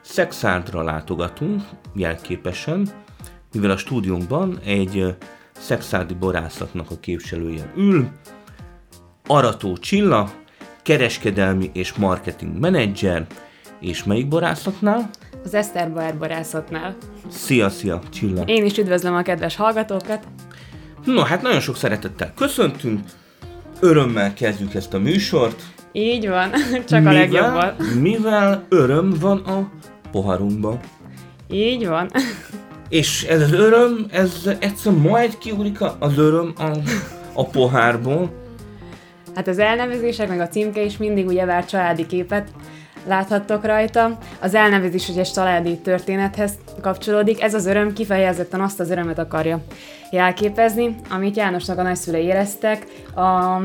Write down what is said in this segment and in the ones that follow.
Szexárdra látogatunk, jelképesen, mivel a stúdiónkban egy szexárdi borászatnak a képviselője ül, Arató Csilla, kereskedelmi és marketing menedzser, és melyik borászatnál? Az Eszter Bauer borászatnál. Szia, szia, Csilla! Én is üdvözlöm a kedves hallgatókat! No, hát nagyon sok szeretettel köszöntünk, örömmel kezdjük ezt a műsort. Így van, csak mivel, a legjobban. Mivel öröm van a poharunkban. Így van. És ez az öröm, ez egyszer majd kiúrik az öröm a, a pohárból. Hát az elnevezések, meg a címke is mindig ugye vár családi képet láthattok rajta. Az elnevezés ugye családi történethez kapcsolódik. Ez az öröm kifejezetten azt az örömet akarja jelképezni, amit Jánosnak a nagyszülei éreztek a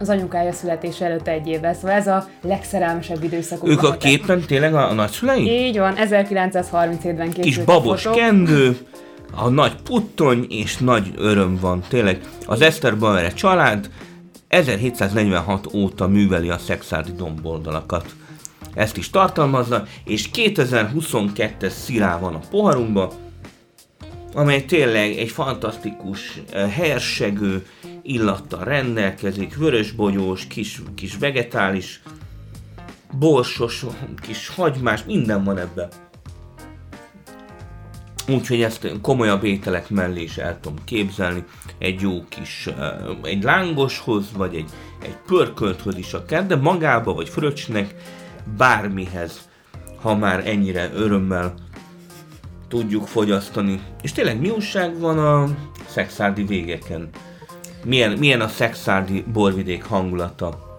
az anyukája születése előtt egy évvel. Szóval ez a legszerelmesebb időszak. Ők a képen tényleg a, a nagyszülei? Így van, 1937-ben készült Kis babos a kendő, a nagy puttony és nagy öröm van. Tényleg az Eszter Bauer család 1746 óta műveli a szexádi domboldalakat. Ezt is tartalmazza, és 2022-es szirá van a poharunkban, amely tényleg egy fantasztikus, eh, hersegő, illattal rendelkezik, vörösbogyós, kis, kis vegetális, borsos, kis hagymás, minden van ebben. Úgyhogy ezt komolyabb ételek mellé is el tudom képzelni, egy jó kis, egy lángoshoz, vagy egy, egy pörkölthöz is akár, de magába, vagy fröccsnek, bármihez, ha már ennyire örömmel tudjuk fogyasztani. És tényleg mi újság van a szexárdi végeken? Milyen, milyen a szexárdi borvidék hangulata?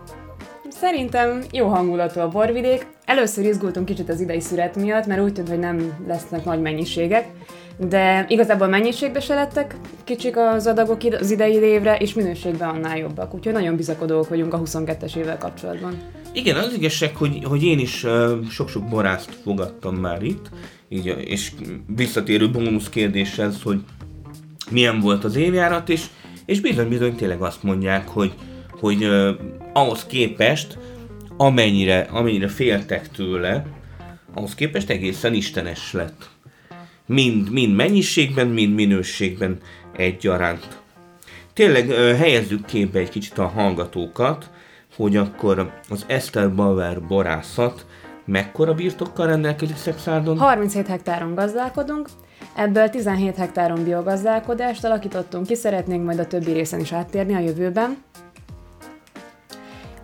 Szerintem jó hangulatú a borvidék. Először izgultunk kicsit az idei szület miatt, mert úgy tűnt, hogy nem lesznek nagy mennyiségek, de igazából mennyiségbe se lettek kicsik az adagok az idei évre, és minőségben annál jobbak. Úgyhogy nagyon bizakodók vagyunk a 22-es évvel kapcsolatban. Igen, az igazság, hogy, hogy én is sok-sok borászt fogadtam már itt, így, és visszatérő bónusz kérdés ez, hogy milyen volt az évjárat, és és bizony-bizony tényleg azt mondják, hogy, hogy uh, ahhoz képest, amennyire, amennyire féltek tőle, ahhoz képest egészen istenes lett. Mind, mind mennyiségben, mind minőségben egyaránt. Tényleg uh, helyezzük képbe egy kicsit a hallgatókat, hogy akkor az Eszter Bauer borászat mekkora birtokkal rendelkezik Szepszárdon? 37 hektáron gazdálkodunk, Ebből 17 hektáron biogazdálkodást alakítottunk ki, szeretnénk majd a többi részen is áttérni a jövőben.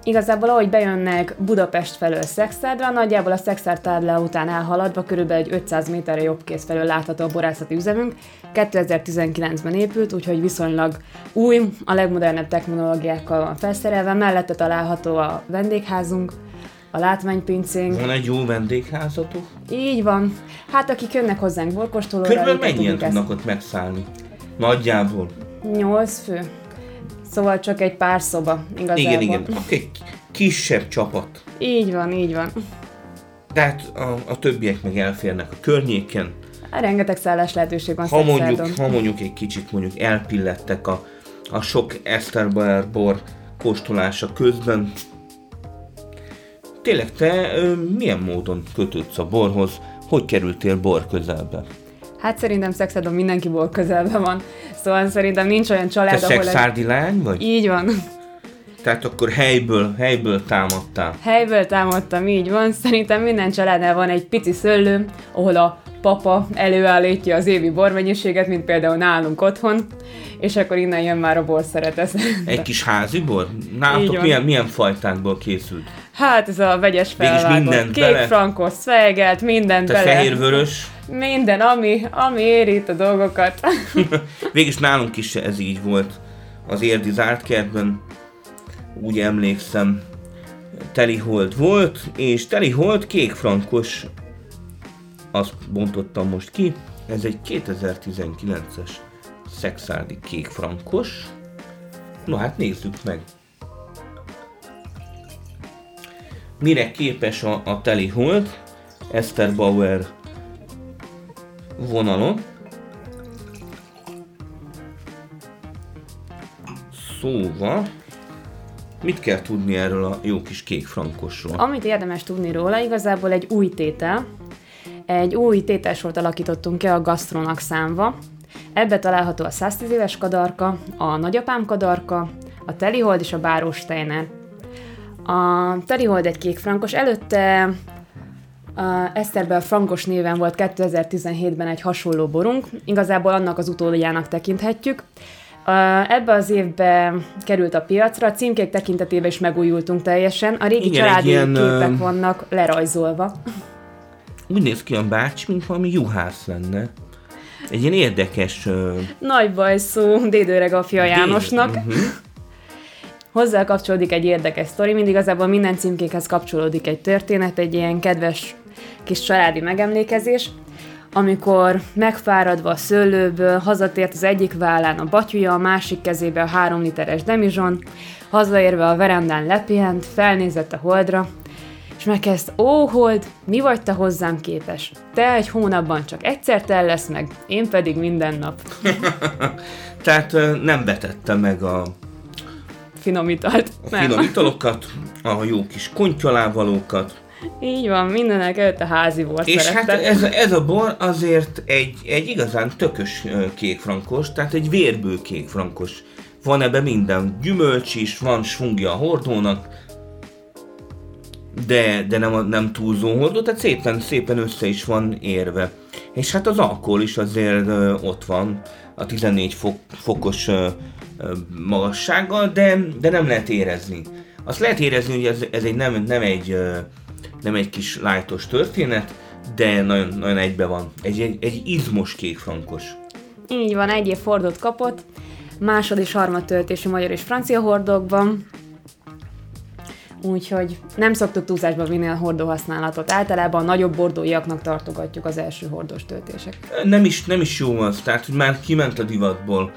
Igazából ahogy bejönnek Budapest felől Szexádra, nagyjából a Szexárd tábla után elhaladva körülbelül egy 500 méterre jobb kész felől látható a borászati üzemünk. 2019-ben épült, úgyhogy viszonylag új, a legmodernebb technológiákkal van felszerelve, mellette található a vendégházunk, a látványpincénk. Van egy jó vendégházatok? Így van. Hát akik jönnek hozzánk borkostolóra... Körülbelül mennyien tudnak ezt... ott megszállni? Nagyjából. Nyolc fő. Szóval csak egy pár szoba, igazából. Igen, igen. Egy kisebb csapat. Így van, így van. Tehát a, a többiek meg elférnek a környéken. Rengeteg szállás lehetőség van ha mondjuk, ha mondjuk egy kicsit mondjuk elpillettek a, a sok Eszterbauer bor kóstolása közben, Tényleg te ö, milyen módon kötődsz a borhoz? Hogy kerültél bor közelbe? Hát szerintem szexedon mindenki bor közelben van. Szóval szerintem nincs olyan család, Te ahol... szexárdi lány vagy? Így van. Tehát akkor helyből, helyből támadtál. Helyből támadtam, így van. Szerintem minden családnál van egy pici szőlő, ahol a papa előállítja az évi bormennyiséget, mint például nálunk otthon, és akkor innen jön már a bor szeretet. Egy kis házi bor? Nálatok milyen, milyen fajtákból készült? Hát ez a vegyes felvágott. Kék, bele. frankos, szvegelt, minden Te bele. fehér-vörös? Minden, ami, ami éri itt a dolgokat. Végis nálunk is ez így volt. Az érdi zárt kertben, úgy emlékszem, telihold volt, és telihold kék frankos azt bontottam most ki. Ez egy 2019-es szexárdi kék frankos. No hát nézzük meg. Mire képes a, a teli hold? Esther Bauer vonalon. Szóval, mit kell tudni erről a jó kis kék frankosról? Amit érdemes tudni róla, igazából egy új tétel. Egy új tételsort alakítottunk ki a gasztronak számva. Ebbe található a 110 éves kadarka, a nagyapám kadarka, a telihold és a báró Steiner. A telihold egy kék frankos, előtte a Eszterbel Frankos néven volt 2017-ben egy hasonló borunk, igazából annak az utódjának tekinthetjük. Ebbe az évbe került a piacra, a címkék tekintetében is megújultunk teljesen, a régi Igen, családi ilyen, képek vannak lerajzolva. Úgy néz ki a bács, mint valami juhász lenne. Egy ilyen érdekes... Nagy bajszó dédőreg a fia Jánosnak. Uh-huh. Hozzá kapcsolódik egy érdekes sztori, mindig igazából minden címkékhez kapcsolódik egy történet, egy ilyen kedves kis családi megemlékezés, amikor megfáradva a szőlőből hazatért az egyik vállán a batyúja, a másik kezébe a három literes demizson, hazaérve a verendán lepihent, felnézett a holdra, és megkezd, ó hold, mi vagy te hozzám képes? Te egy hónapban csak egyszer tel lesz meg, én pedig minden nap. Tehát nem betette meg a finom italt. A finom italokat, a jó kis kontyalávalókat, így van, mindenek előtt a házi bor És hát szerettem. hát ez, ez a bor azért egy, egy igazán tökös kékfrankos, tehát egy vérbő kékfrankos. Van ebbe minden, gyümölcs is, van svungja a hordónak, de, de nem, nem túlzó hordó, tehát szépen, szépen össze is van érve. És hát az alkohol is azért ott van, a 14 fok, fokos magassággal, de, de nem lehet érezni. Azt lehet érezni, hogy ez, ez egy nem, nem egy nem egy kis lájtos történet, de nagyon, nagyon egybe van. Egy, egy, egy izmos kékfrankos. Így van, egy év hordót kapott, másod és harmad töltési magyar és francia hordókban, úgyhogy nem szoktuk túlzásba vinni a hordó használatot. Általában a nagyobb bordóiaknak tartogatjuk az első hordós töltések. Nem is, nem is jó az, tehát hogy már kiment a divatból.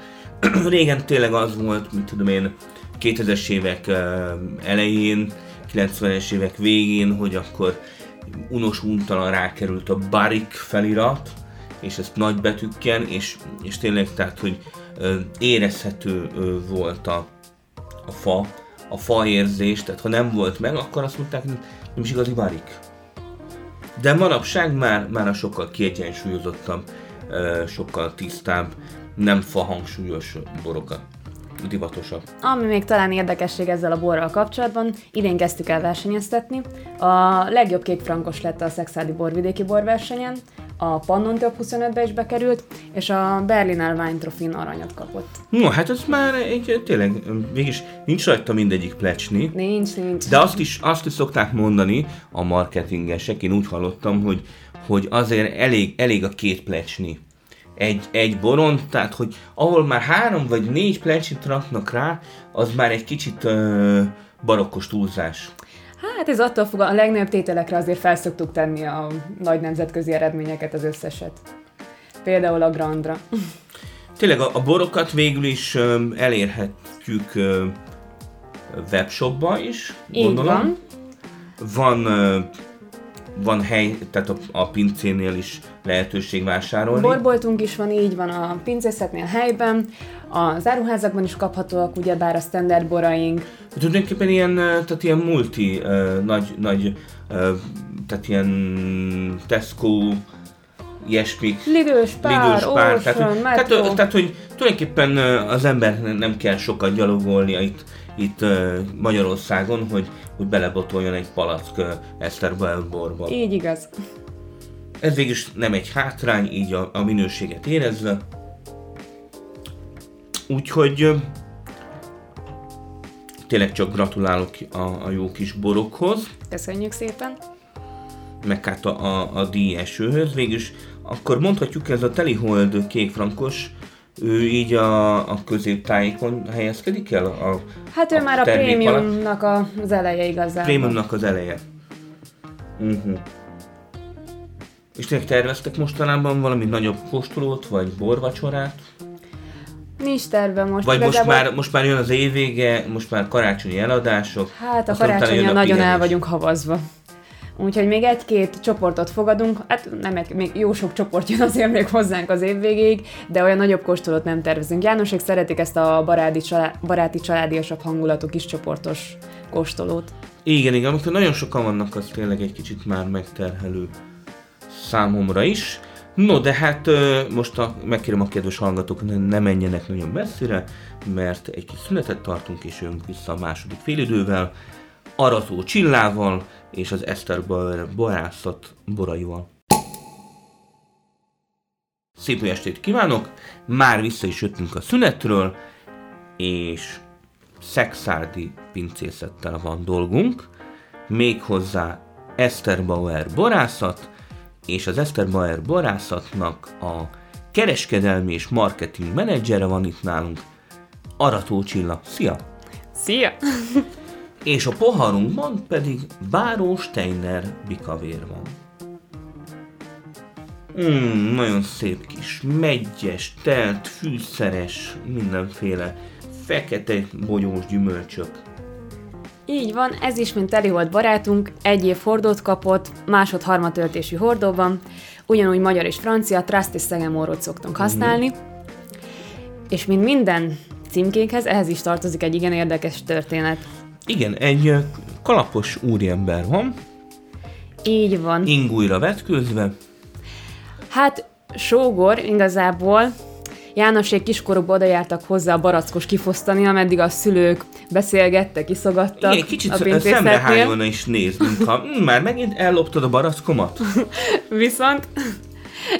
Régen tényleg az volt, mit tudom én, 2000-es évek elején, 90-es évek végén, hogy akkor unos untalan rákerült a Barik felirat, és ezt nagy betűkkel, és, és tényleg tehát, hogy érezhető volt a, a fa, a fa érzés, tehát ha nem volt meg, akkor azt mondták, hogy nem is igazi Barik. De manapság már, már a sokkal kiegyensúlyozottabb, sokkal tisztább, nem fa hangsúlyos borokat divatosabb. Ami még talán érdekesség ezzel a borral kapcsolatban, idén kezdtük el versenyeztetni. A legjobb kék frankos lett a Szexádi borvidéki borversenyen, a Pannon Top 25-be is bekerült, és a Berliner Wine Trophy aranyat kapott. No, hát ez már egy, tényleg, végig nincs rajta mindegyik plecsni. Nincs, nincs. De azt is, azt is szokták mondani a marketingesek, én úgy hallottam, hogy, hogy azért elég, elég a két plecsni egy, egy boron, tehát hogy ahol már három vagy négy plencsit raknak rá, az már egy kicsit uh, barokkos túlzás. Hát ez attól függ, a legnagyobb tételekre azért felszoktuk tenni a nagy nemzetközi eredményeket, az összeset. Például a Grandra. Tényleg a, a borokat végül is um, elérhetjük um, webshopba is, Így gondolom. van. Van uh, van hely, tehát a, a pincénél is lehetőség vásárolni. Borboltunk is van, így van a pincészetnél helyben, az áruházakban is kaphatóak ugyebár a standard boraink. Tulajdonképpen ilyen, tehát ilyen multi, nagy, nagy, tehát ilyen Tesco, ilyesmik. Lidős pár, Lidős pár. Ocean, tehát, tehát, tehát, hogy tulajdonképpen az ember nem kell sokat gyalogolnia itt, itt Magyarországon, hogy hogy belebotoljon egy palack Eszter borba. Így igaz. Ez végül is nem egy hátrány, így a, a minőséget érezve. Úgyhogy tényleg csak gratulálok a, a jó kis borokhoz. Köszönjük szépen. Meg hát a, a, a díjesőhöz. Végülis akkor mondhatjuk ez a Telihold kékfrankos ő így a, a középtájékon helyezkedik el? A, hát ő a már a prémiumnak az eleje igazából. Prémiumnak az eleje. Uh-huh. És tényleg terveztek mostanában valami nagyobb kóstolót, vagy borvacsorát? Nincs terve most. Vagy most már, most már jön az évvége, most már karácsonyi eladások. Hát a a nagyon el vagyunk havazva. Úgyhogy még egy-két csoportot fogadunk, hát nem egy, még jó sok csoport jön azért még hozzánk az év végéig, de olyan nagyobb kóstolót nem tervezünk. Jánosék szeretik ezt a baráti, csalá, baráti családiasabb hangulatú kis csoportos kóstolót. Igen, igen, amikor nagyon sokan vannak, az tényleg egy kicsit már megterhelő számomra is. No, de hát most a, megkérem a kedves hallgatók, ne, ne menjenek nagyon messzire, mert egy kis szünetet tartunk, és jönk vissza a második félidővel, Arató Csillával és az Eszter Bauer borászat boraival. Szép jó estét kívánok! Már vissza is jöttünk a szünetről, és szexárdi pincészettel van dolgunk, méghozzá Eszter Bauer borászat, és az Eszter Bauer borászatnak a kereskedelmi és marketing menedzsere van itt nálunk, Arató Csilla. Szia! Szia! És a poharunkban pedig Báró Steiner bikavér van. Mm, nagyon szép kis, meggyes, telt, fűszeres, mindenféle fekete bogyós gyümölcsök. Így van, ez is, mint teli volt barátunk, egy év hordót kapott, másod-harmad töltésű hordóban, ugyanúgy magyar és francia, trust és szegemórót szoktunk használni, és mint minden címkénkhez, ehhez is tartozik egy igen érdekes történet. Igen, egy kalapos úriember van, Így van. ingújra vetkőzve, Hát, sógor igazából Jánosék kiskorúban oda jártak hozzá a barackos kifosztani, ameddig a szülők beszélgettek, iszogattak igen, kicsit a sz- pincészetnél. szemrehányóna is néz, mintha "Hm, már megint elloptad a barackomat. Viszont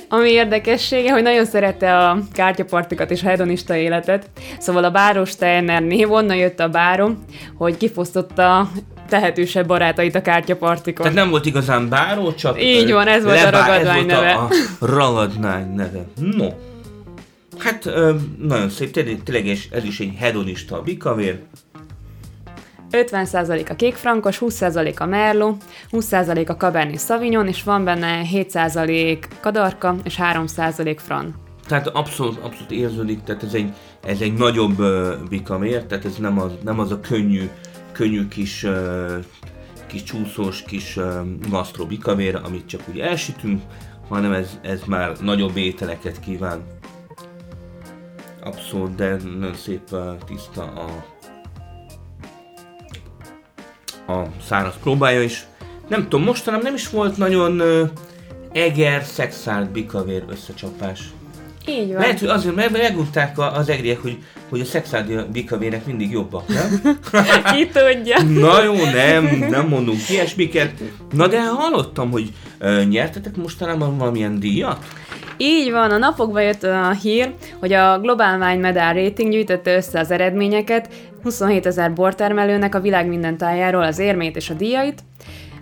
ami érdekessége, hogy nagyon szerette a kártyapartikat és a hedonista életet. Szóval a báros Steiner név onnan jött a bárom, hogy kifosztotta tehetősebb barátait a kártyapartikon. Tehát nem volt igazán báró, csak... Így van, ez volt a lebá- ragadvány ez volt neve. A, a ragadvány neve. No. Hát ö, nagyon szép, tényleg, tényleg ez is egy hedonista bikavér. 50% a kékfrankos, 20% a merlot, 20% a cabernet sauvignon, és van benne 7% kadarka és 3% fran. Tehát abszolút, abszolút érződik, tehát ez egy, ez egy nagyobb uh, bikavér, tehát ez nem az, nem az a könnyű, könnyű kis, uh, kis csúszós, kis uh, gasztró bikavér, amit csak úgy elsütünk, hanem ez, ez már nagyobb ételeket kíván. Abszolút, de nagyon szép uh, tiszta a, a száraz próbája is. Nem tudom, mostanában nem is volt nagyon uh, eger, szexált bikavér összecsapás. Így van. Lehet, hogy azért, mert megunták a- az egriek, hogy, hogy a szexádi bikavérek mindig jobbak, nem? Ki tudja. Na jó, nem, nem mondunk ilyesmiket. Na de hallottam, hogy ö, nyertetek mostanában valamilyen díjat? Így van, a napokban jött a hír, hogy a Global Wine Medal Rating gyűjtötte össze az eredményeket, 27 ezer bortermelőnek a világ minden tájáról az érmét és a díjait.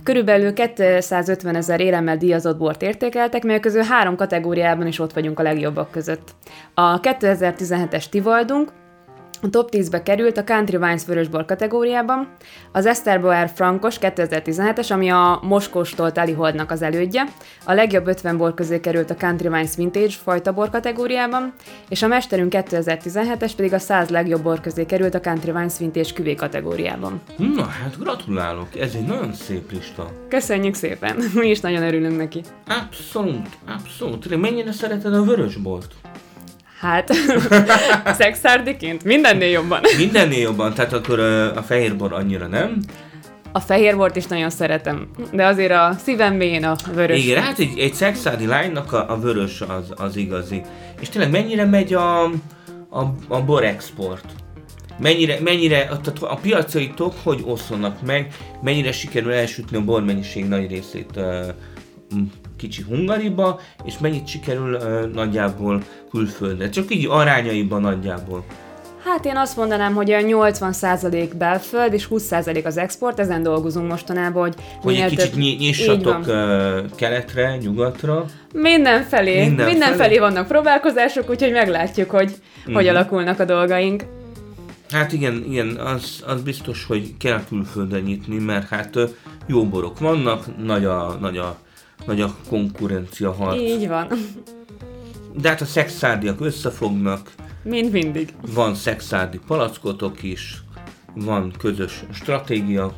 Körülbelül 250 ezer éremmel díjazott bort értékeltek, mely közül három kategóriában is ott vagyunk a legjobbak között. A 2017-es Tivaldunk, a top 10-be került a Country Wines vörösbor kategóriában, az Eszter Bauer Frankos 2017-es, ami a Moskóstól Teliholdnak az elődje, a legjobb 50 bor közé került a Country Wines Vintage fajta bor kategóriában, és a Mesterünk 2017-es pedig a 100 legjobb bor közé került a Country Wines Vintage küvé kategóriában. Na hát gratulálok, ez egy nagyon szép lista. Köszönjük szépen, mi is nagyon örülünk neki. Abszolút, abszolút. Mennyire szereted a vörösbort? Hát, szexárdiként mindennél jobban. Mindennél jobban, tehát akkor a fehérbor annyira nem. A fehér bort is nagyon szeretem, de azért a szívem mélyén a vörös. Igen, hát egy, egy szexádi lánynak a, a vörös az, az igazi. És tényleg mennyire megy a, a, a bor export? Mennyire, mennyire a, a piacaitok hogy oszlanak meg, mennyire sikerül elsütni a bormennyiség nagy részét uh, kicsi Hungariba, és mennyit sikerül uh, nagyjából külföldre. Csak így arányaiban nagyjából. Hát én azt mondanám, hogy a 80% belföld és 20% az export, ezen dolgozunk mostanában, hogy, Hogy egy kicsit ny- nyissatok keletre, nyugatra. Mindenfelé, Mindenfelé. mindenfelé vannak próbálkozások, úgyhogy meglátjuk, hogy Mhm. hogy alakulnak a dolgaink. Hát igen, igen, az, az biztos, hogy kell külföldön nyitni, mert hát ö, jó borok vannak, nagy a, nagy a nagy a konkurencia harc. Így van. De hát a szexárdiak összefognak, Mint mindig. van szexárdi palackotok is, van közös stratégia,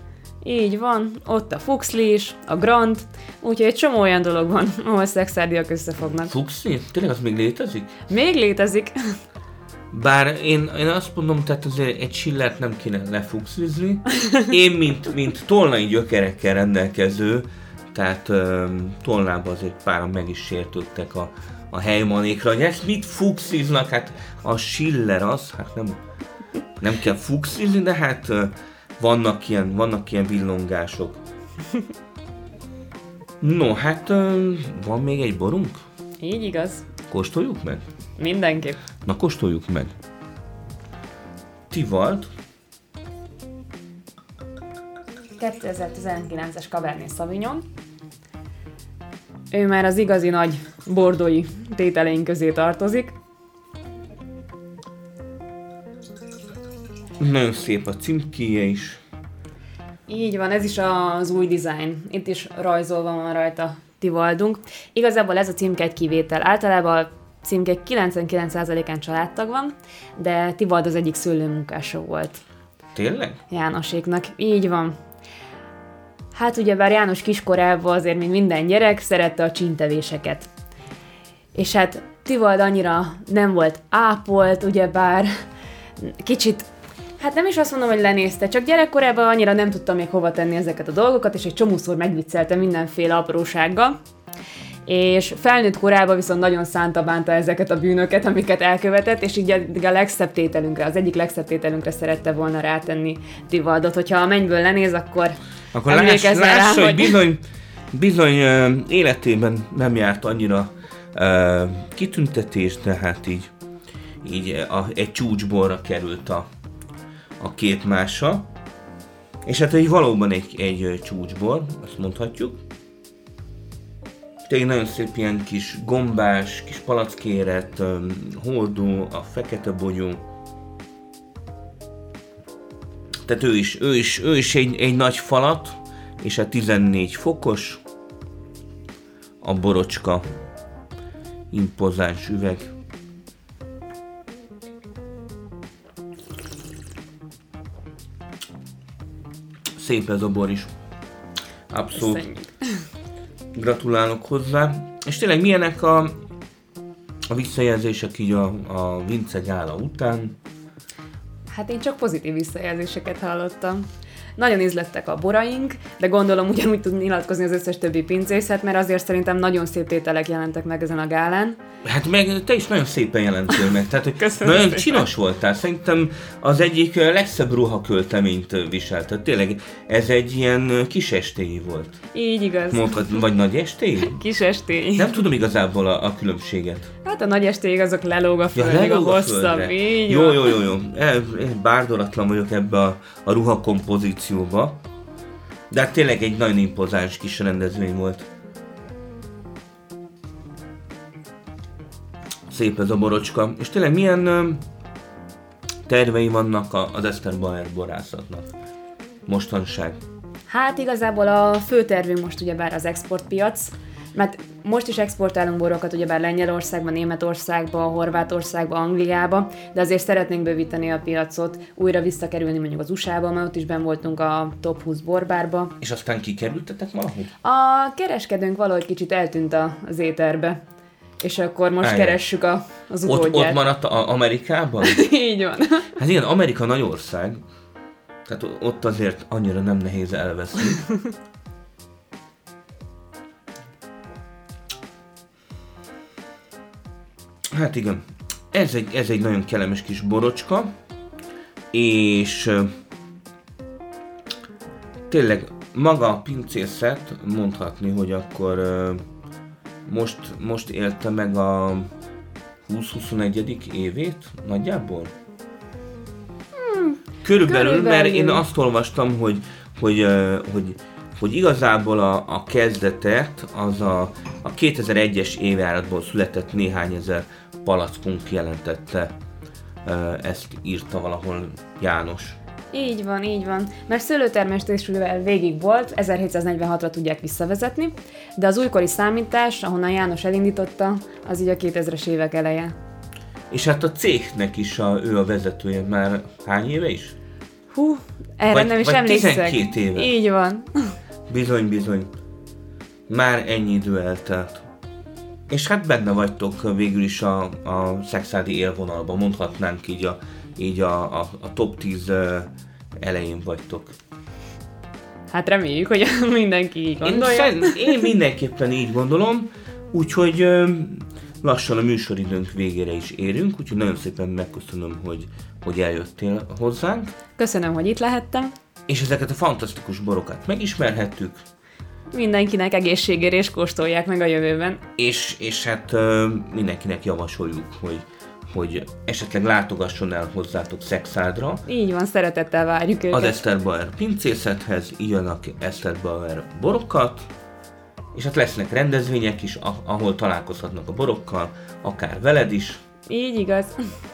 Így van, ott a Fuxli is, a Grand, úgyhogy egy csomó olyan dolog van, ahol szexárdiak összefognak. Fuxi? Tényleg az még létezik? Még létezik. Bár én, én azt mondom, tehát azért egy chillert nem kéne lefuxizni. Én, mint, mint tolnai gyökerekkel rendelkező, tehát um, tolnában azért páran meg is sértődtek a, a helymanékra, hogy ezt mit fuxiznak, hát a schiller az, hát nem, nem kell fuxizni, de hát uh, vannak ilyen, vannak ilyen villongások. No, hát uh, van még egy borunk? Így igaz. Kóstoljuk meg? Mindenképp. Na, kóstoljuk meg. Tivald, 2019-es Cabernet Sauvignon. Ő már az igazi nagy bordói tételeink közé tartozik. nagyon szép a címkéje is. Így van, ez is az új design. Itt is rajzolva van rajta Tivaldunk. Igazából ez a címke egy kivétel. Általában a címke 99%-án családtag van, de Tivald az egyik szőlőmunkása volt Tényleg? Jánoséknak. Így van. Hát ugyebár János kiskorában azért, mint minden gyerek, szerette a csintevéseket. És hát Tivald annyira nem volt ápolt, ugyebár kicsit Hát nem is azt mondom, hogy lenézte, csak gyerekkorában annyira nem tudtam még hova tenni ezeket a dolgokat, és egy csomószor megviccelte mindenféle aprósággal. És felnőtt korában viszont nagyon szánta bánta ezeket a bűnöket, amiket elkövetett, és így a, a legszebb tételünkre, az egyik legszebb tételünkre szerette volna rátenni Tivaldot. Hogyha a mennyből lenéz, akkor, Akkor láss, emlékezzen rá, hogy hogy bizony, bizony uh, életében nem járt annyira uh, kitüntetés, de hát így, így a, egy csúcsborra került a, a két mása. És hát egy valóban egy, egy csúcsbor, azt mondhatjuk. Tényleg nagyon szép ilyen kis gombás, kis palackéret, hordó, a fekete bogyó. Tehát ő is, ő is, ő is egy, egy nagy falat, és a 14 fokos, a borocska, impozáns üveg. Szép ez a bor is. Abszolút. Köszönjük. Gratulálok hozzá. És tényleg milyenek a, a visszajelzések így a, a Vince gála után? Hát én csak pozitív visszajelzéseket hallottam. Nagyon ízlettek a boraink, de gondolom ugyanúgy tud nyilatkozni az összes többi pincészet, mert azért szerintem nagyon szép tételek jelentek meg ezen a gálán. Hát meg te is nagyon szépen jelentél meg, tehát hogy Köszönöm nagyon szépen. csinos voltál. Szerintem az egyik legszebb ruhakölteményt viselted. Tényleg ez egy ilyen kis estély volt. Így igaz. Mondhat, vagy nagy estély? Kis estély. Nem tudom igazából a, a különbséget. Hát a nagy estélyek azok lelóg a Ja, földre, a lelóg a hosszabb. Így Jó, jó, jó, jó. E, én bárdolatlan vagyok ebbe a, a ruhakompozícióba. De hát tényleg egy nagyon impozáns kis rendezvény volt. Szép ez a borocska. És tényleg milyen tervei vannak az Eszter Bauer borászatnak? Mostanság. Hát igazából a fő tervünk most ugyebár az exportpiac, mert most is exportálunk borokat ugyebár Lengyelországba, Németországba, Horvátországba, Angliába, de azért szeretnénk bővíteni a piacot, újra visszakerülni mondjuk az USA-ba, mert ott is ben voltunk a top 20 borbárba. És aztán kikerültetek valahogy? A kereskedőnk valahogy kicsit eltűnt az éterbe, és akkor most Állján. keressük a, az Ott, utódját. ott maradt a Amerikában? Így van. Hát igen, Amerika nagy ország, tehát ott azért annyira nem nehéz elveszni. Hát igen, ez egy, ez egy nagyon kellemes kis borocska, és tényleg maga a pincészet mondhatni, hogy akkor most, most élte meg a 20-21. évét nagyjából? Körülbelül, Körülbelül. mert én azt olvastam, hogy, hogy, hogy, hogy igazából a, a kezdetet az a, a 2001-es évjáratból született néhány ezer palackunk jelentette. Ezt írta valahol János. Így van, így van. Mert szőlőtermesztésűvel végig volt, 1746-ra tudják visszavezetni, de az újkori számítás, ahonnan János elindította, az így a 2000-es évek eleje. És hát a cégnek is a, ő a vezetője már hány éve is? Hú, erre Vagy- nem is vagy emlékszek. 12 éve. Így van. Bizony, bizony. Már ennyi idő eltelt. És hát benne vagytok végül is a, a szexádi élvonalban, mondhatnánk így a, így a, a, a top 10 ö, elején vagytok. Hát reméljük, hogy mindenki így Én, gondolja. szerint- én mindenképpen így gondolom, úgyhogy lassan a műsoridőnk végére is érünk, úgyhogy nagyon szépen megköszönöm, hogy, hogy eljöttél hozzánk, Köszönöm, hogy itt lehettem. És ezeket a fantasztikus borokat megismerhettük, Mindenkinek egészségére és kóstolják meg a jövőben. és, és hát mindenkinek javasoljuk, hogy, hogy esetleg látogasson el hozzátok Szexádra, Így van, szeretettel várjuk őket. az Eszter Bauer pincészethez, írjanak Eszter Bauer borokat, és hát lesznek rendezvények is, ah- ahol találkozhatnak a borokkal, akár veled is, Így igaz.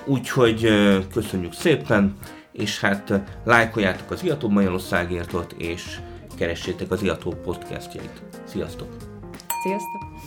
úgyhogy köszönjük szépen, és hát lájkoljátok az Iató Magyarországértot, és keressétek az Iató podcastjait. Sziasztok! Sziasztok!